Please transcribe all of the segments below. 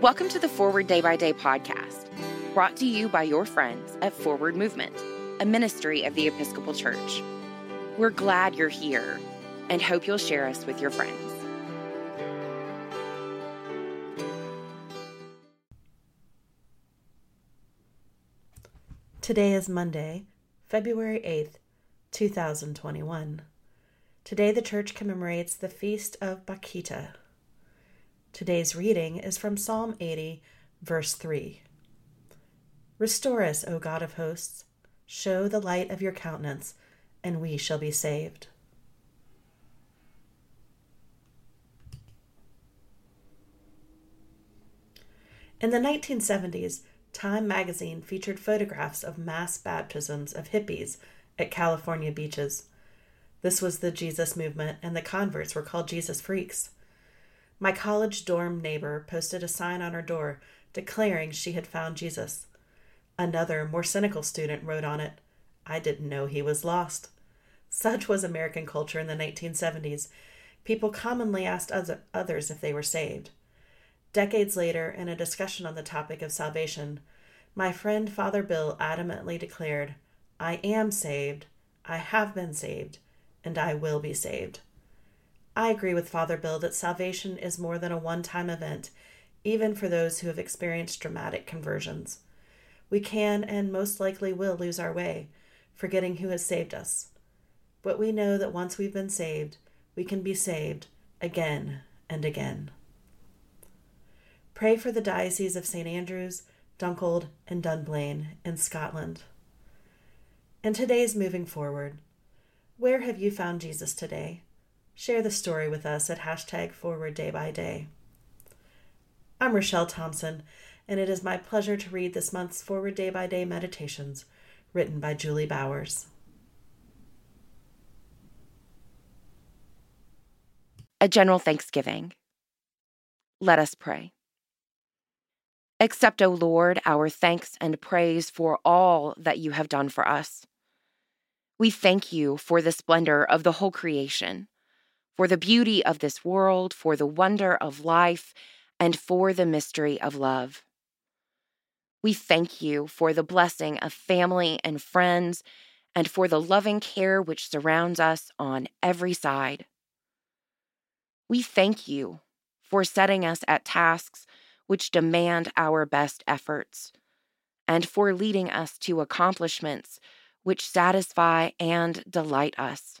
Welcome to the Forward Day by Day podcast, brought to you by your friends at Forward Movement, a ministry of the Episcopal Church. We're glad you're here and hope you'll share us with your friends. Today is Monday, February 8th, 2021. Today the church commemorates the feast of Bakhita. Today's reading is from Psalm 80, verse 3. Restore us, O God of hosts, show the light of your countenance, and we shall be saved. In the 1970s, Time magazine featured photographs of mass baptisms of hippies at California beaches. This was the Jesus movement, and the converts were called Jesus freaks. My college dorm neighbor posted a sign on her door declaring she had found Jesus. Another, more cynical student wrote on it, I didn't know he was lost. Such was American culture in the 1970s. People commonly asked others if they were saved. Decades later, in a discussion on the topic of salvation, my friend Father Bill adamantly declared, I am saved, I have been saved, and I will be saved. I agree with Father Bill that salvation is more than a one time event, even for those who have experienced dramatic conversions. We can and most likely will lose our way, forgetting who has saved us. But we know that once we've been saved, we can be saved again and again. Pray for the Diocese of St. Andrews, Dunkeld, and Dunblane in Scotland. And today's moving forward. Where have you found Jesus today? Share the story with us at hashtag forward day by day. I'm Rochelle Thompson, and it is my pleasure to read this month's Forward Day by Day Meditations, written by Julie Bowers. A general thanksgiving. Let us pray. Accept, O Lord, our thanks and praise for all that you have done for us. We thank you for the splendor of the whole creation, for the beauty of this world, for the wonder of life, and for the mystery of love. We thank you for the blessing of family and friends, and for the loving care which surrounds us on every side. We thank you for setting us at tasks which demand our best efforts, and for leading us to accomplishments which satisfy and delight us.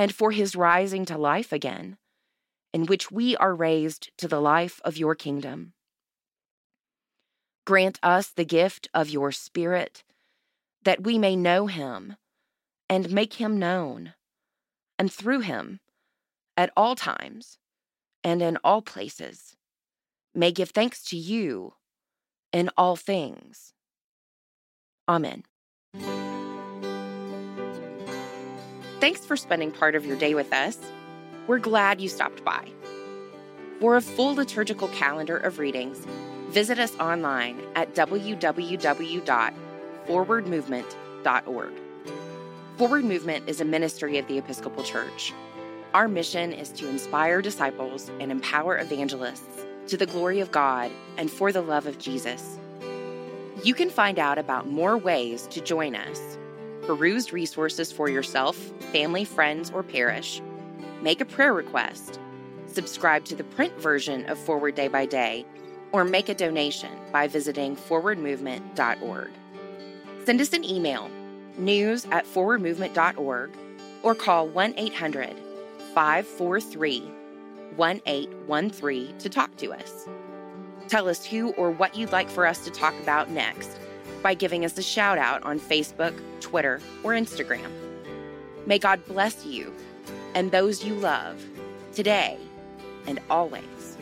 and for his rising to life again, in which we are raised to the life of your kingdom. Grant us the gift of your Spirit, that we may know him and make him known, and through him, at all times and in all places, may give thanks to you in all things Amen. Thanks for spending part of your day with us. We're glad you stopped by. For a full liturgical calendar of readings, visit us online at www.forwardmovement.org. Forward Movement is a ministry of the Episcopal Church. Our mission is to inspire disciples and empower evangelists to the glory of God and for the love of Jesus. You can find out about more ways to join us, peruse resources for yourself, family, friends, or parish, make a prayer request, subscribe to the print version of Forward Day by Day, or make a donation by visiting forwardmovement.org. Send us an email, news at forwardmovement.org, or call 1 800 543 1813 to talk to us. Tell us who or what you'd like for us to talk about next by giving us a shout out on Facebook, Twitter, or Instagram. May God bless you and those you love today and always.